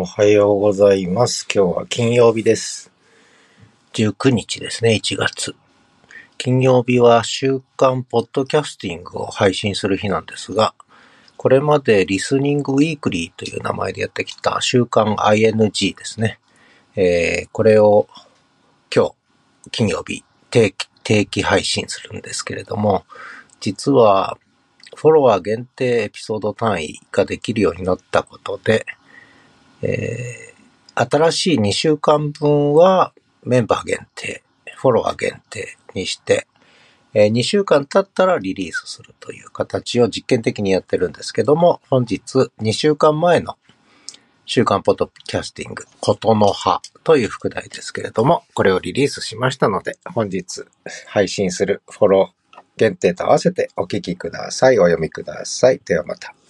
おはようございます。今日は金曜日です。19日ですね、1月。金曜日は週刊ポッドキャスティングを配信する日なんですが、これまでリスニングウィークリーという名前でやってきた週刊 ING ですね。えーこれを今日、金曜日、定期、定期配信するんですけれども、実は、フォロワー限定エピソード単位ができるようになったことで、えー新しい2週間分はメンバー限定、フォロワー限定にして、え2週間経ったらリリースするという形を実験的にやってるんですけども、本日2週間前の週刊ポッドキャスティング、ことの葉という副題ですけれども、これをリリースしましたので、本日配信するフォロー限定と合わせてお聞きください。お読みください。ではまた。